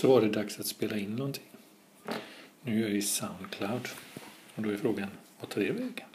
så var det dags att spela in någonting. Nu är jag i Soundcloud och då är frågan, vad tar det vägen?